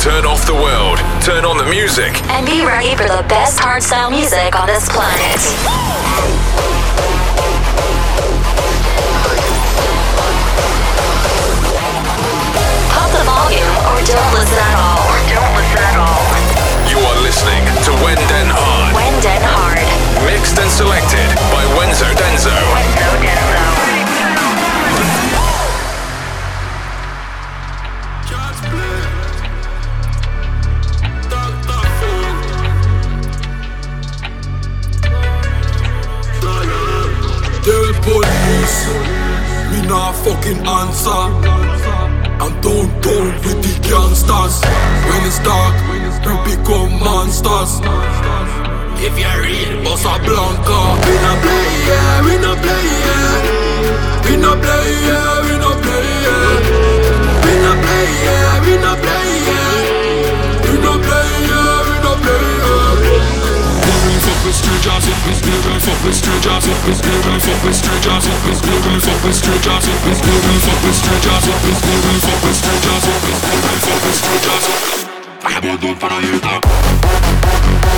Turn off the world, turn on the music, and be ready for the best hardstyle music on this planet. Pop the volume or don't listen at all. Or don't listen at all. You are listening to When Den Hard. When Den Hard. Mixed and selected by Wenzo Denzo. Wenzo Denzo. Fucking answer. And don't go with the gangsters. When it's dark, we become monsters. If you're real, boss a blanca. We no play, yeah, we no play, yeah. We no play, yeah, we no play, yeah. We no play, yeah, we no play, Fuck with strangers, we never fuck with strangers, we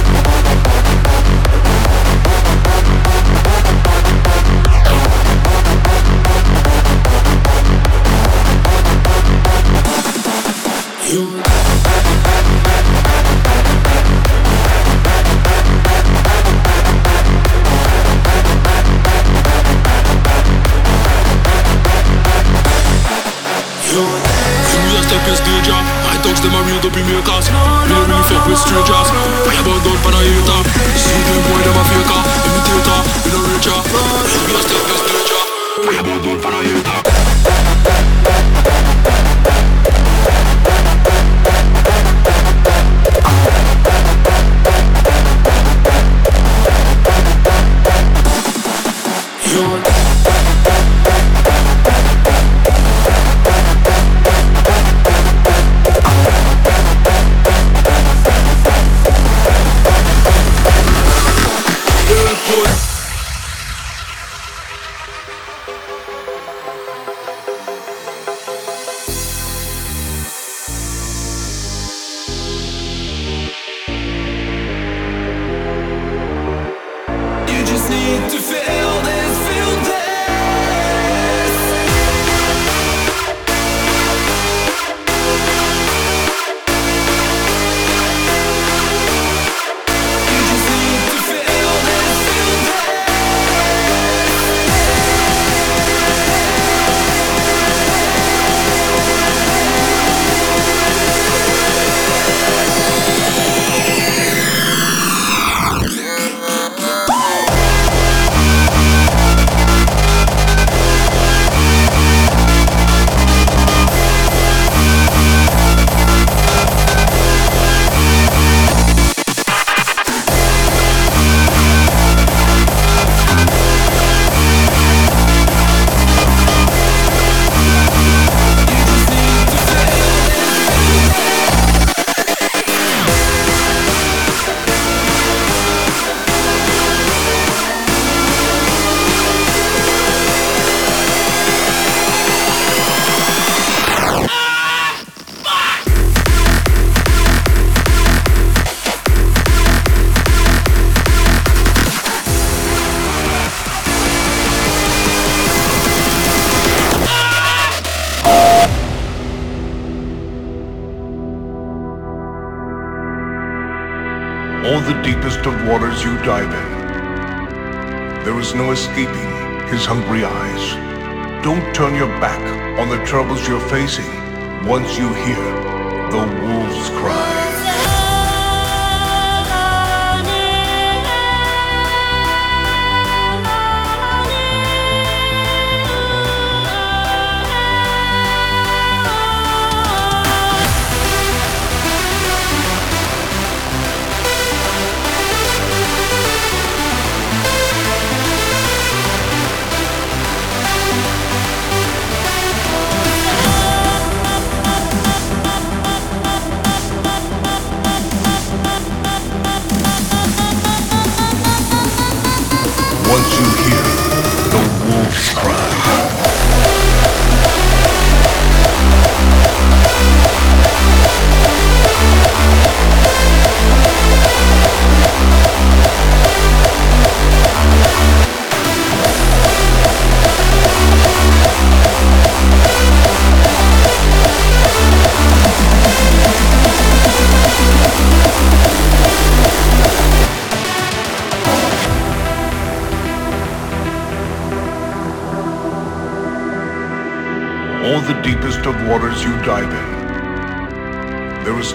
never makers no really fuck with strangers. Fire about down for the hater. See them boy them a faker. Imitator, we no richer Me a step escaping his hungry eyes. Don't turn your back on the troubles you're facing once you hear the wolves cry.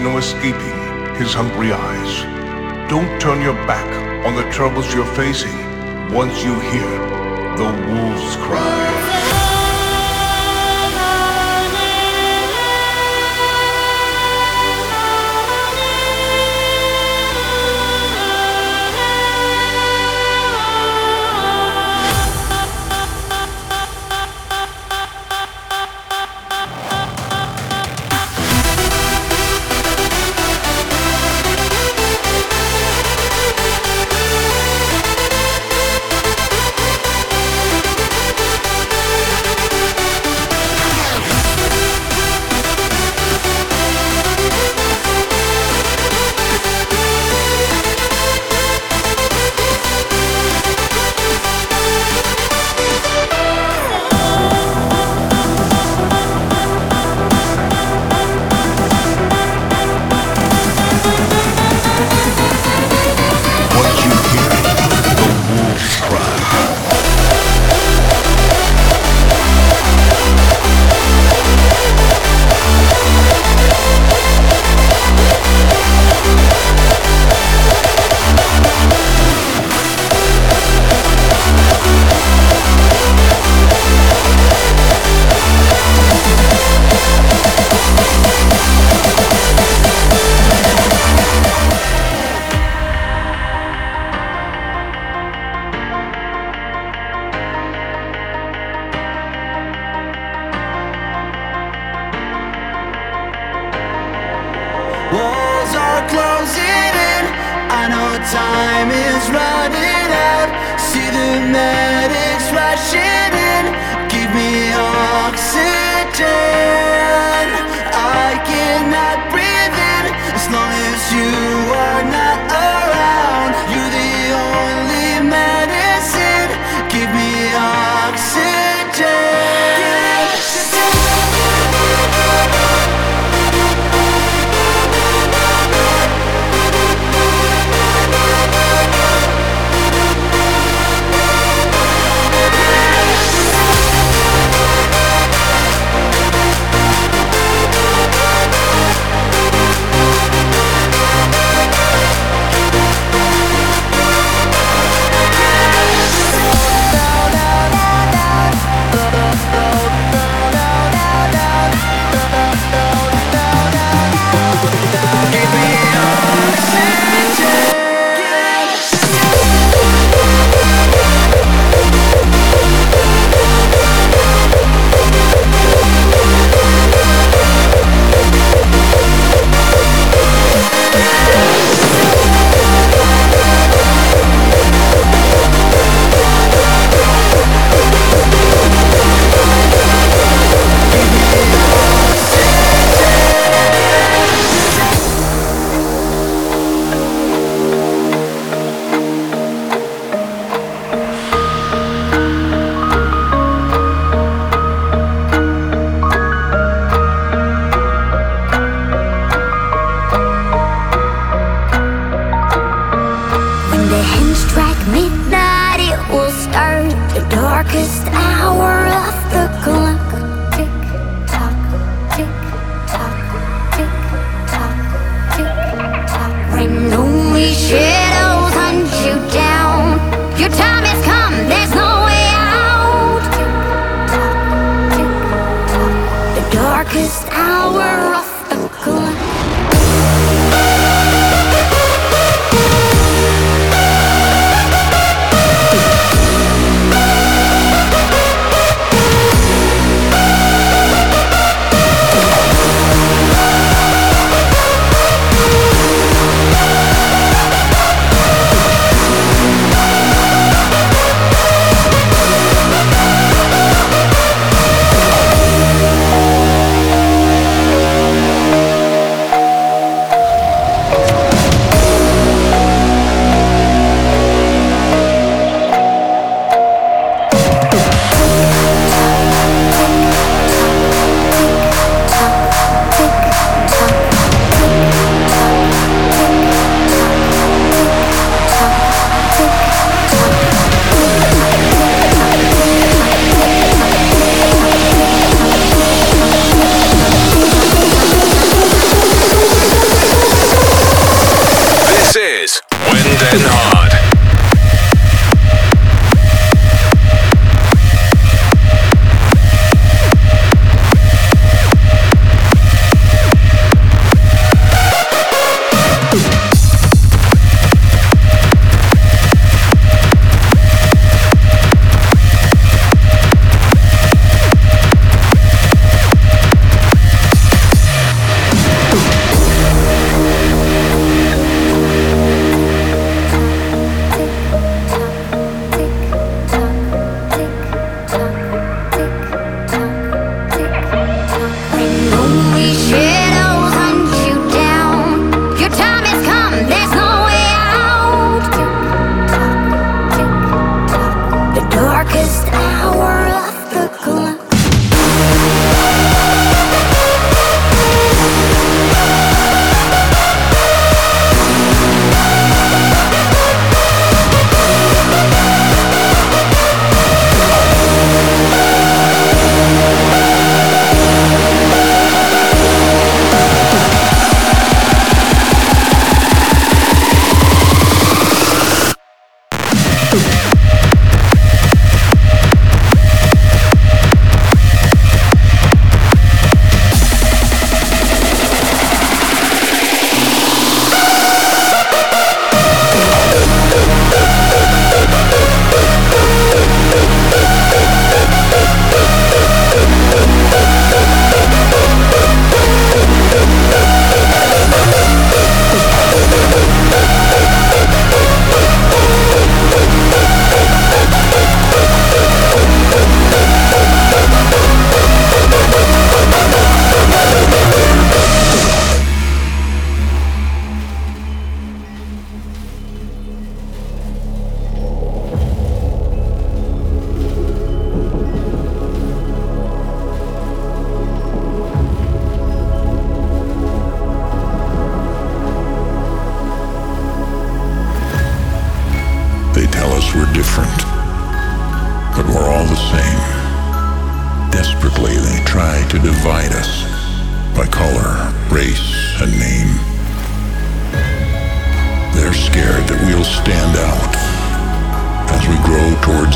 No escaping his hungry eyes. Don't turn your back on the troubles you're facing once you hear the wolves cry.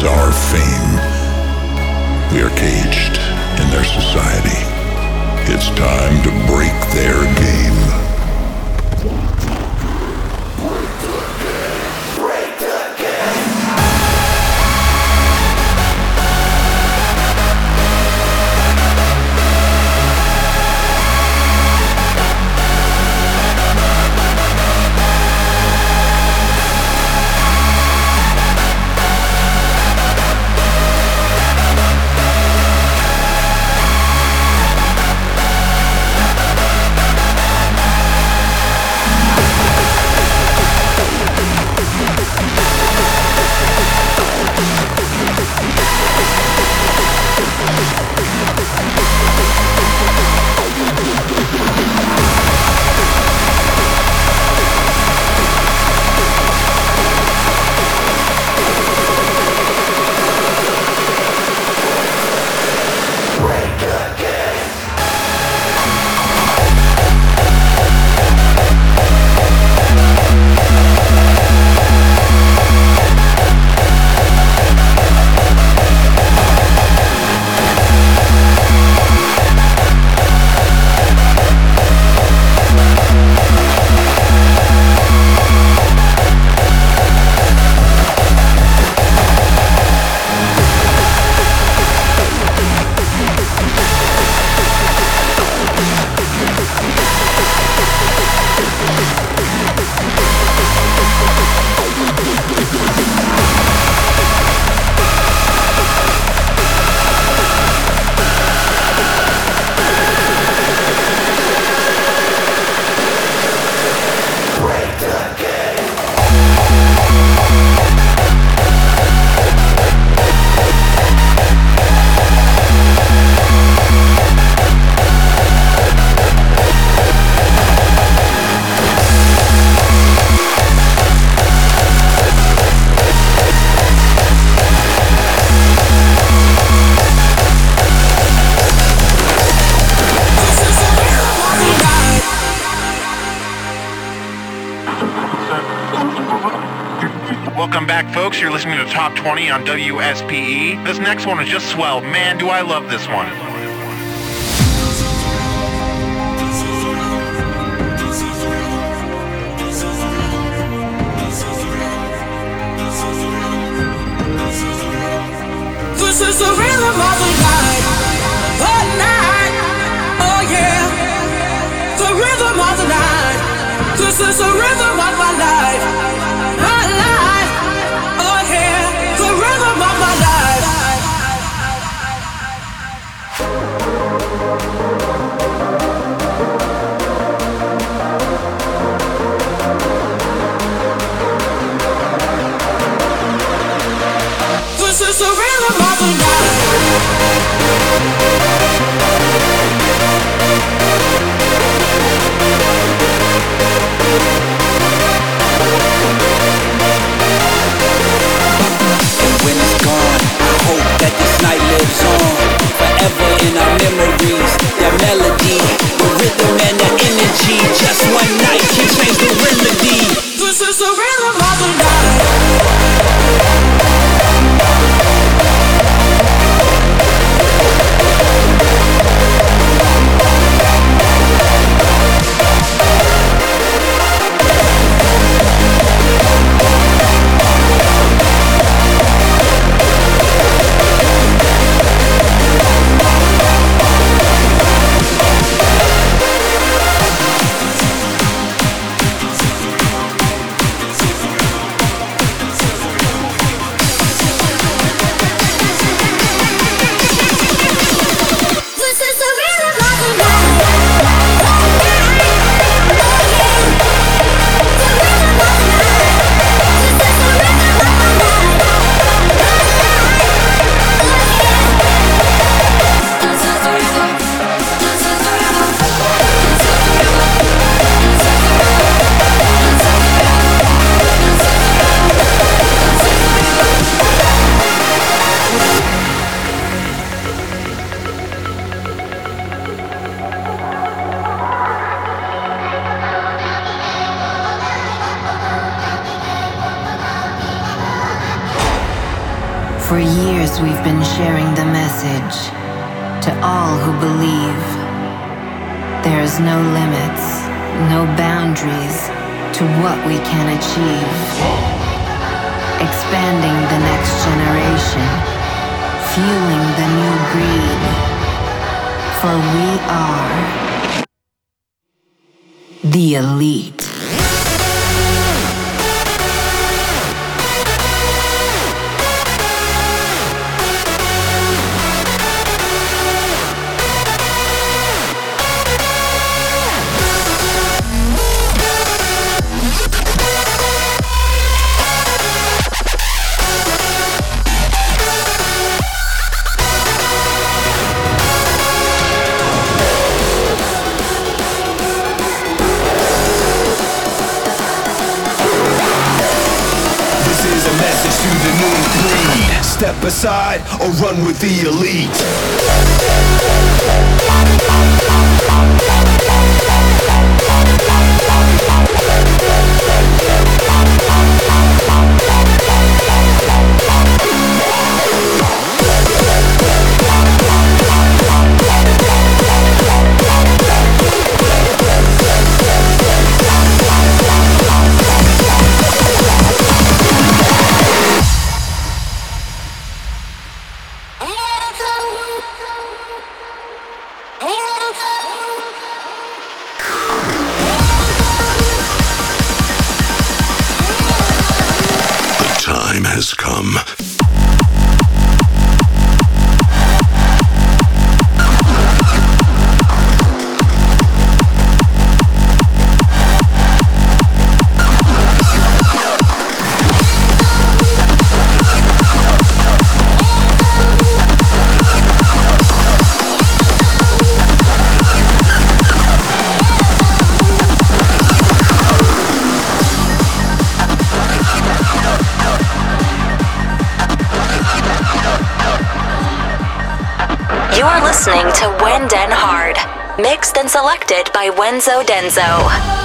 is our fame. We are caged in their society. It's time to break their game. Top 20 on WSPE. This next one is just swell. Man, do I love this one. This is the rhythm of the night, the night, oh yeah. The rhythm of the night. This is the rhythm of my life. night lives on forever in our memories. run with the elite. Denzo.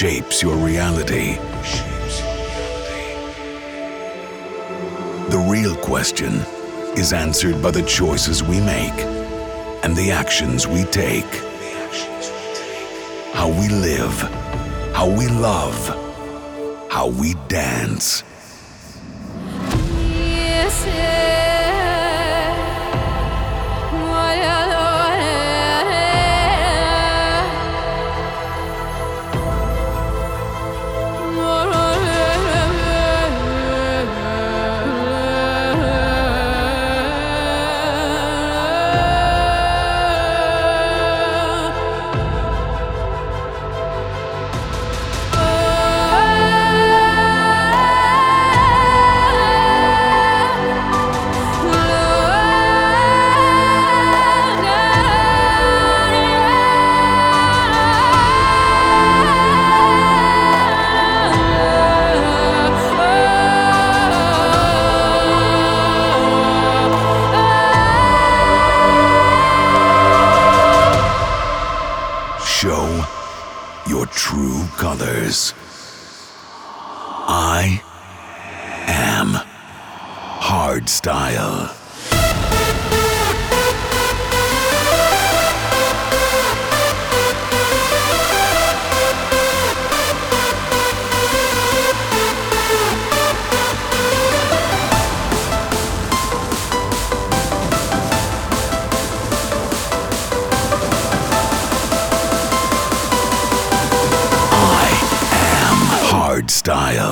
shapes your reality. The real question is answered by the choices we make and the actions we take. How we live, how we love, how we dance. dire.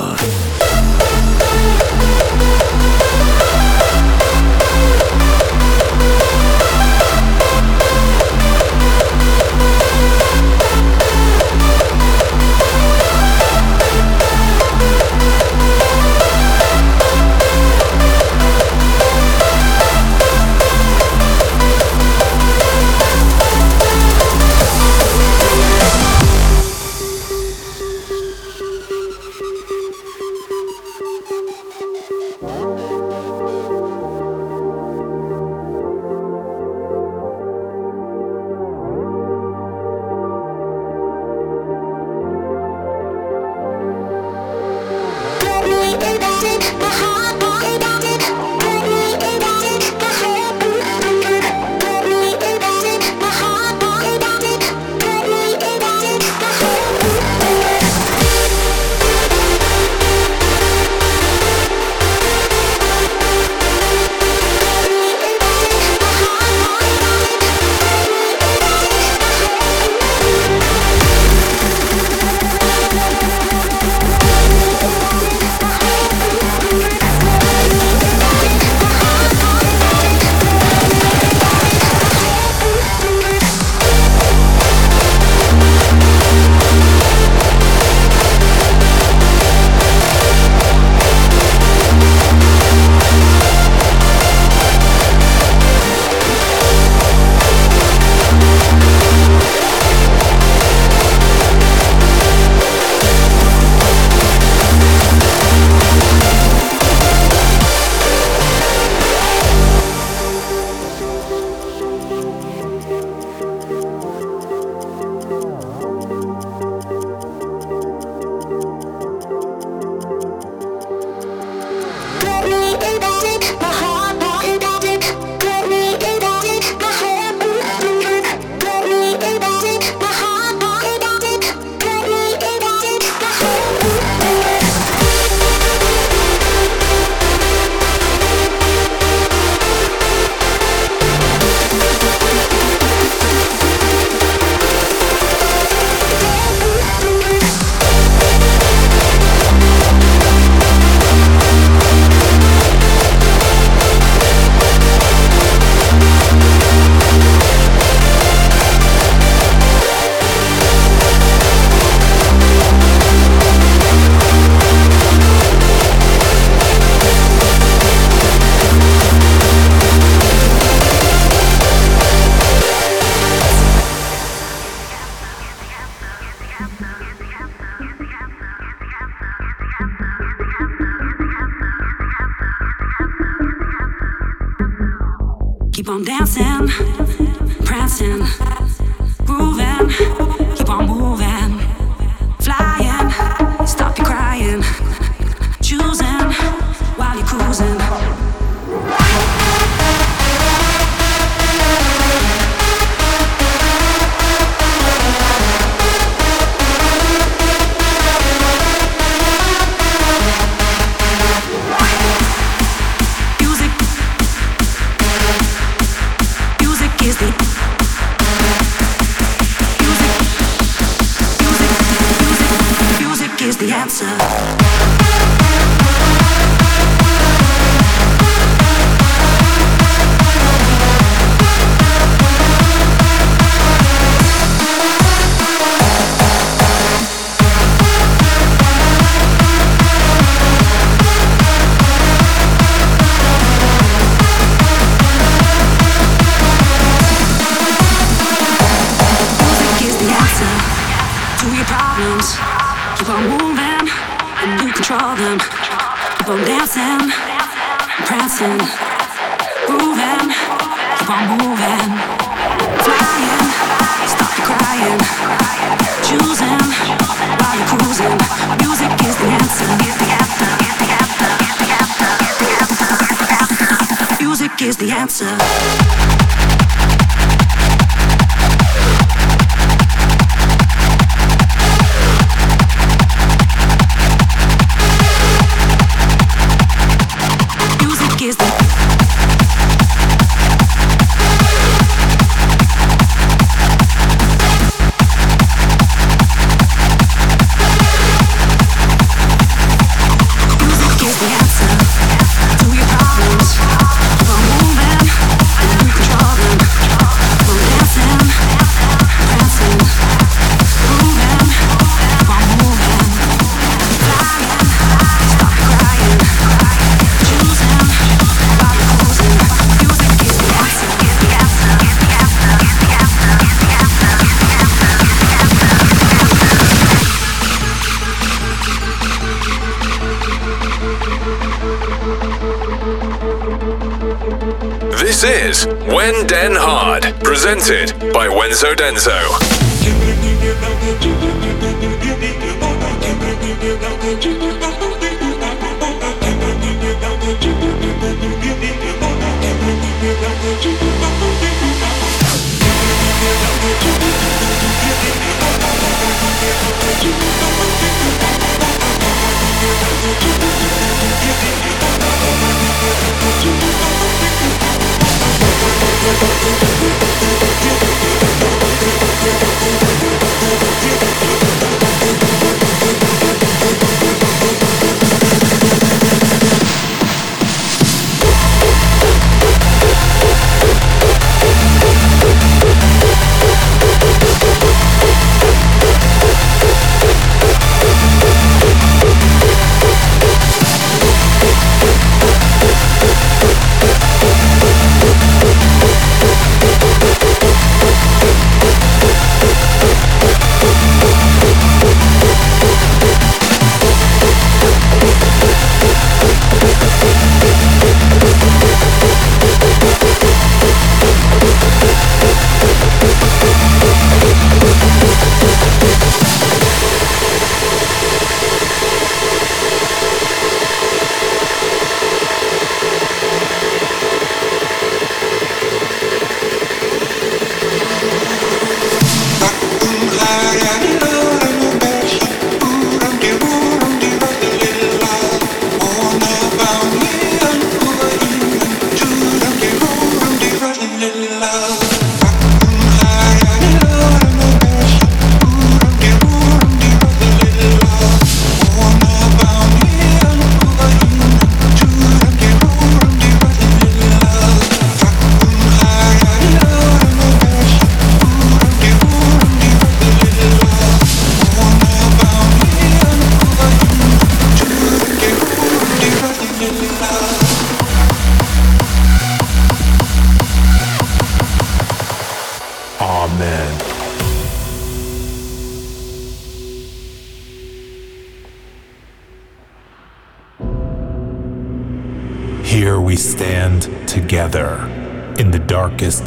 answer. Presented by Wenzo Denzo.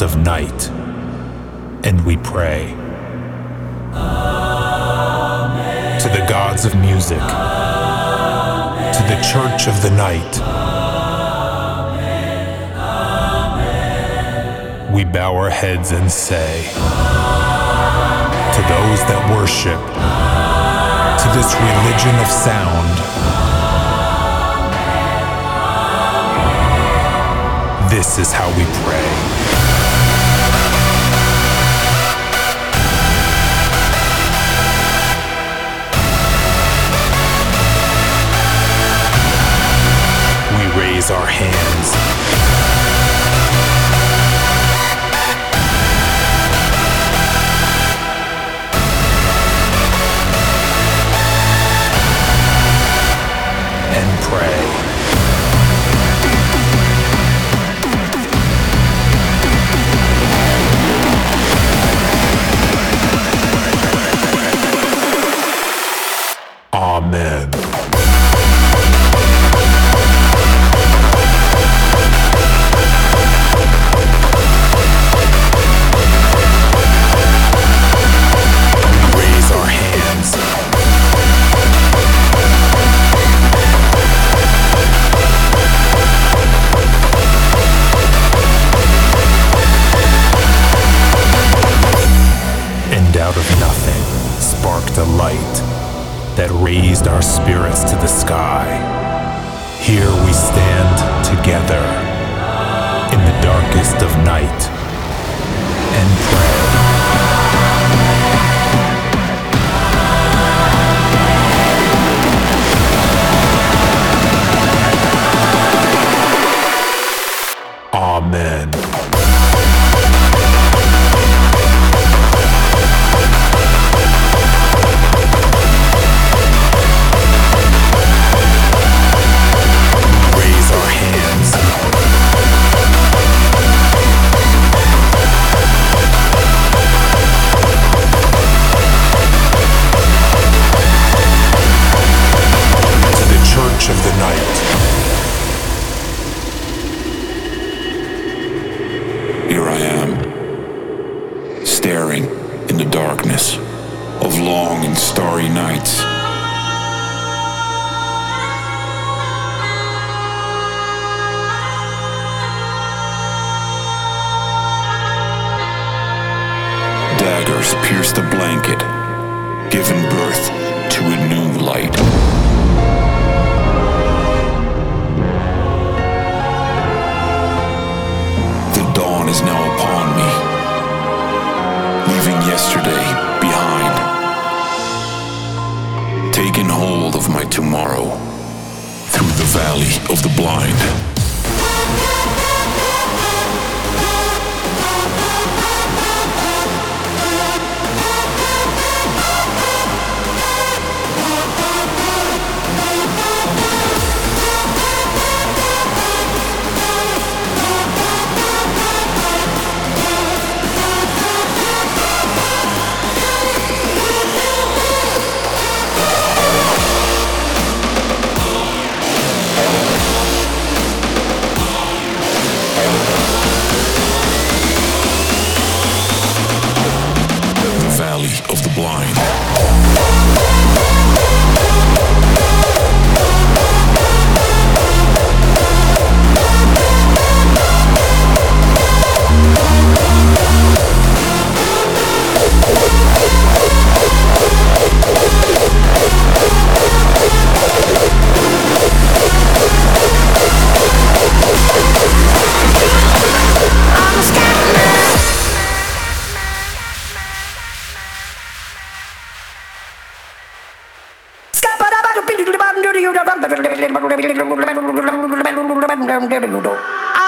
Of night, and we pray. Amen. To the gods of music, Amen. to the church of the night, Amen. we bow our heads and say, To those that worship, to this religion of sound, this is how we pray.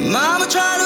Mama tried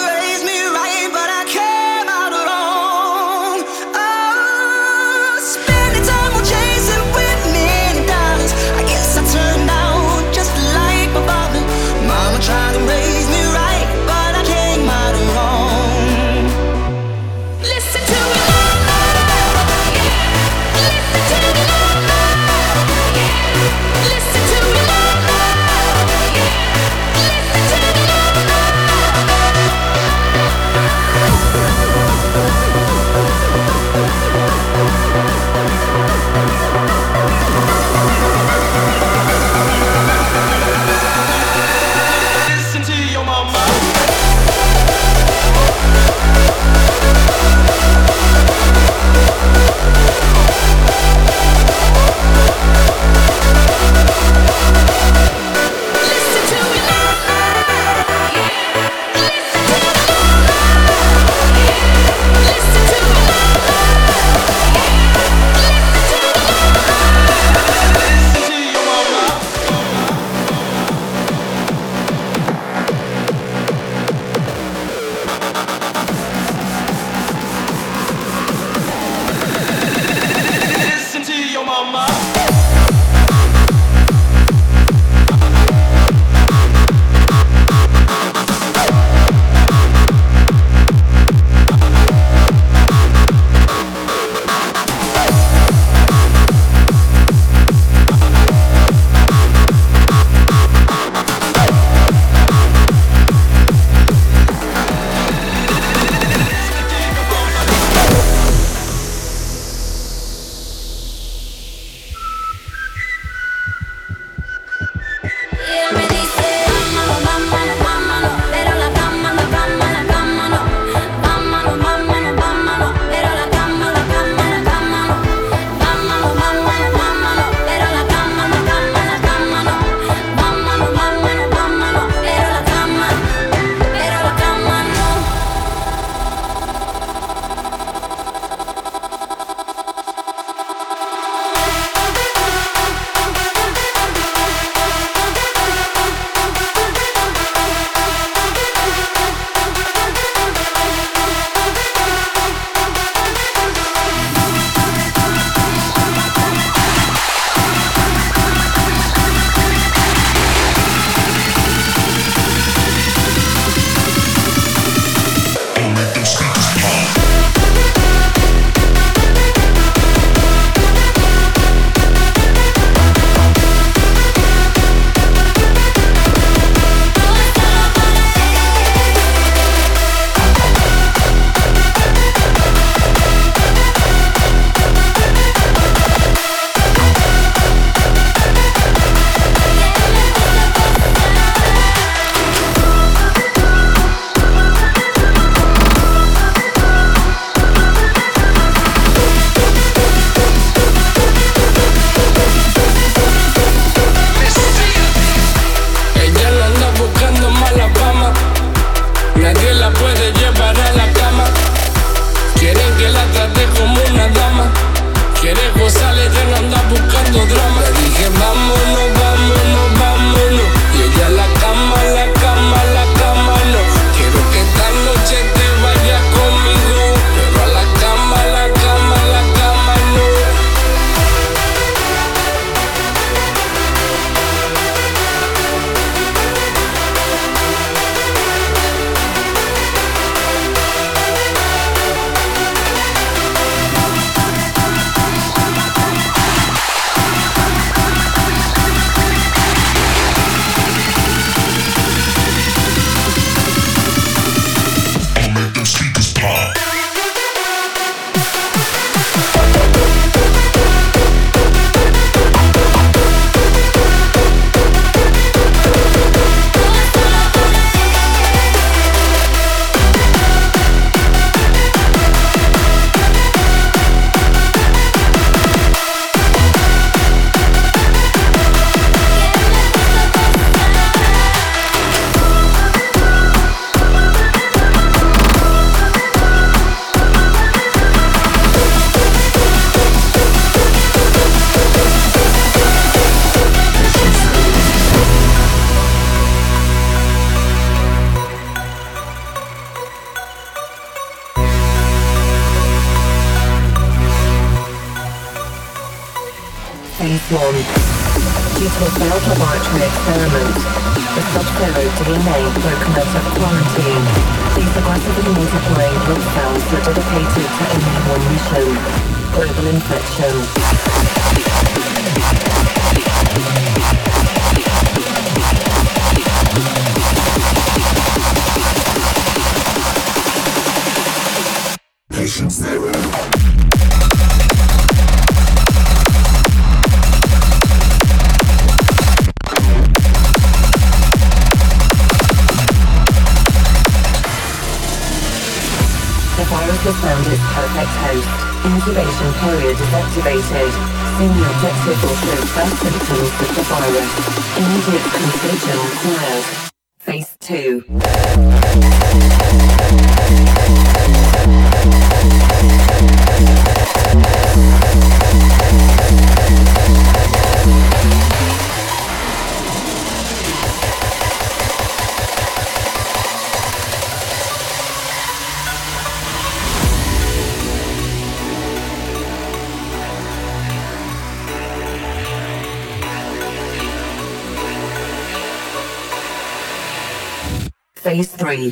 Phase 3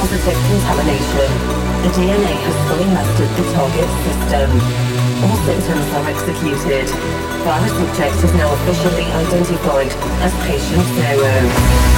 Positive contamination. The DNA has fully mastered the target system. All symptoms are executed. Virus subject is now officially identified as patient zero.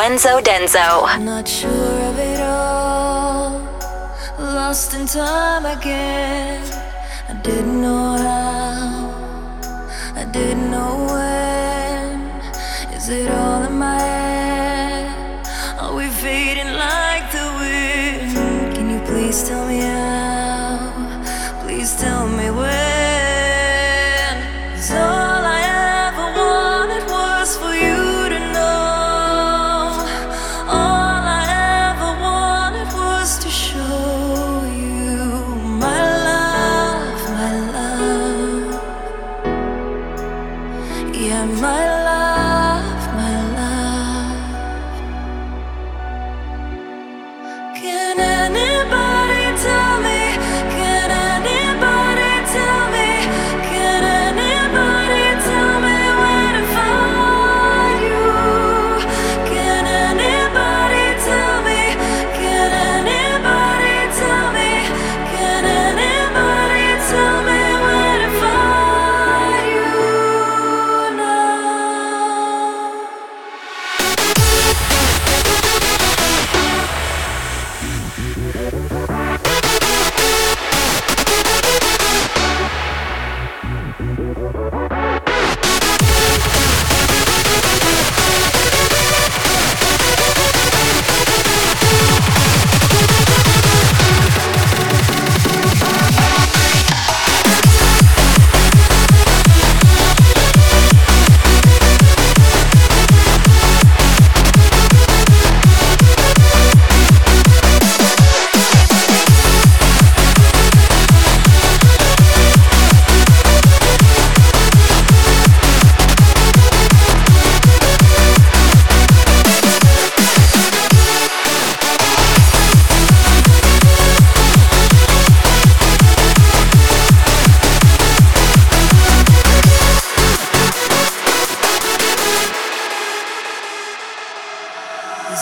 Wenzo Denzo. I'm not sure of it all. Lost in time again. I didn't know how. I didn't know when. Is it all?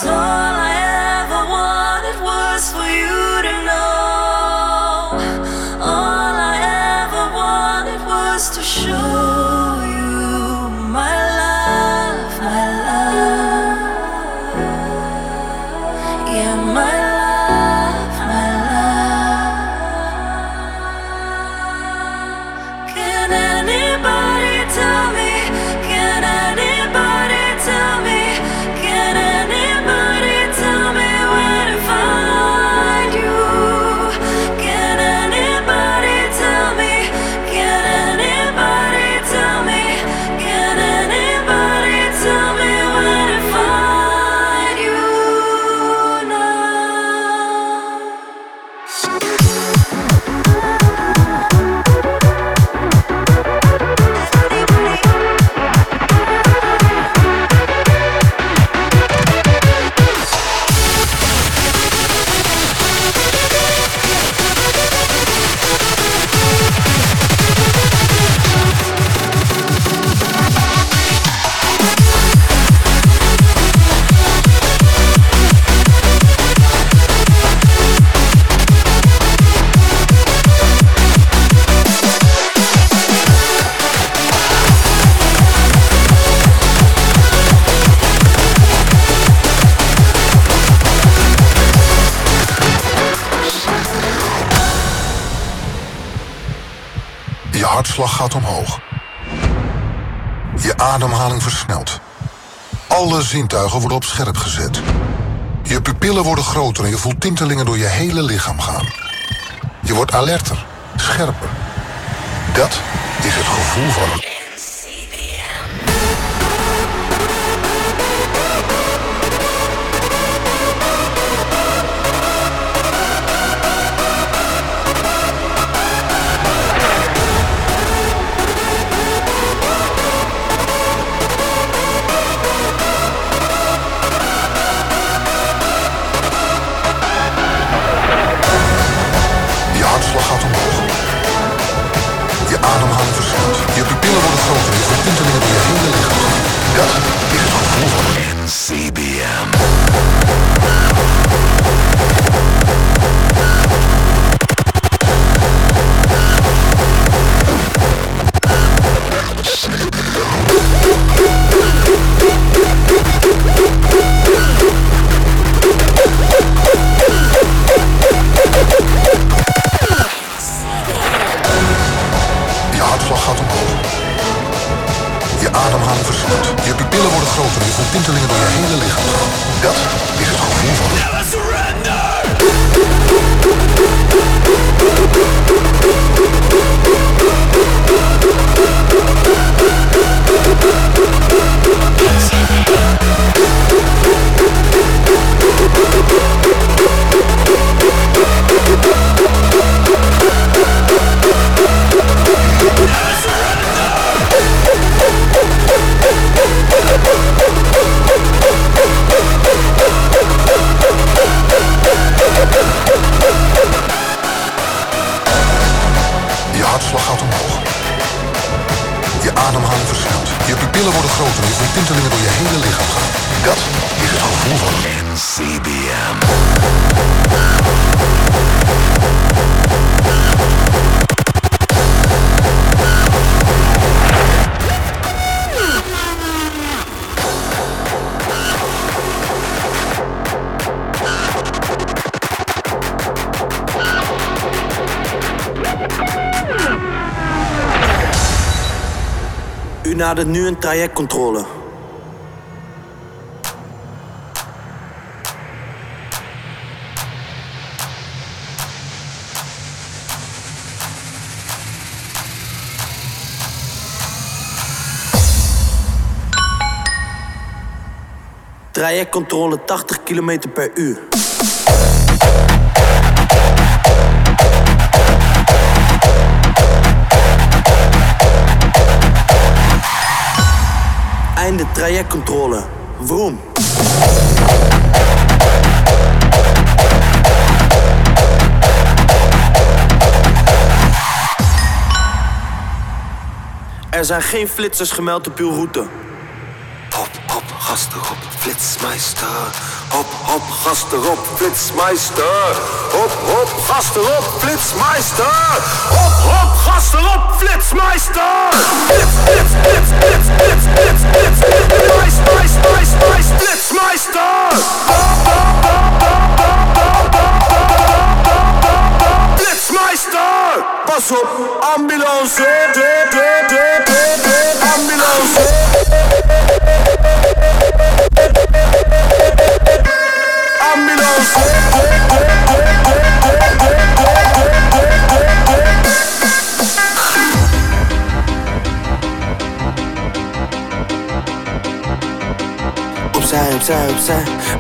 So. zintuigen worden op scherp gezet. Je pupillen worden groter en je voelt tintelingen door je hele lichaam gaan. Je wordt alerter, scherper. Dat is het gevoel van U nadert nu een trajectcontrole. Trajectcontrole 80 km per uur. Trajectcontrole. Vroom. Er zijn geen flitsers gemeld op uw route. Hop, hop, gast erop, flitsmeister. Hop, hop, gast erop, flitsmeister. Hop, hop, gast erop, flitsmeister. Hop, hop, gast erop, flitsmeister. Flits, flits, flits, flits, flits, flits, flits, flits, flits, flits, flits, flitsmeister. Flitsmeister. Pas op, ambulance. Ambulance. Opzij, opzij, opzij.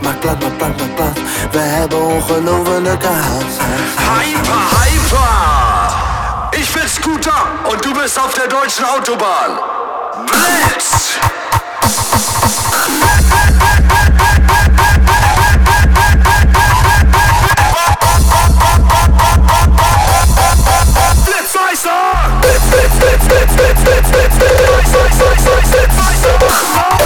Maak plat, maak plat, maak plat. We hebben. Hyper, hyper! Ich bin Scooter und du bist auf der deutschen Autobahn. Blitz! Goodbye,